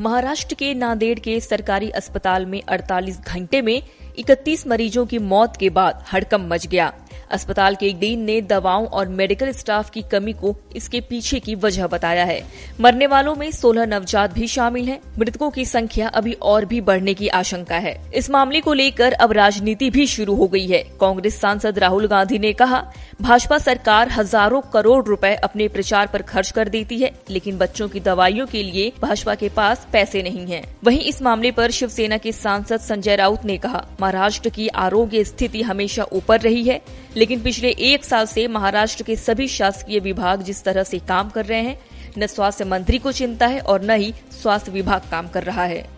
महाराष्ट्र के नांदेड़ के सरकारी अस्पताल में 48 घंटे में 31 मरीजों की मौत के बाद हड़कम मच गया। अस्पताल के एक डीन ने दवाओं और मेडिकल स्टाफ की कमी को इसके पीछे की वजह बताया है। मरने वालों में 16 नवजात भी शामिल हैं। मृतकों की संख्या अभी और भी बढ़ने की आशंका है। इस मामले को लेकर अब राजनीति भी शुरू हो गई है। कांग्रेस सांसद राहुल गांधी ने कहा, भाजपा सरकार हज़ारों करोड़ रुपए अपने प्रचार पर खर्च कर देती है, लेकिन बच्चों की दवाइयों के लिए भाजपा के पास पैसे नहीं है। वही इस मामले आरोप शिवसेना के सांसद संजय राउत ने कहा, महाराष्ट्र की आरोग्य स्थिति हमेशा ऊपर रही है। लेकिन पिछले एक साल से महाराष्ट्र के सभी शासकीय विभाग जिस तरह से काम कर रहे हैं, न स्वास्थ्य मंत्री को चिंता है और न ही स्वास्थ्य विभाग काम कर रहा है।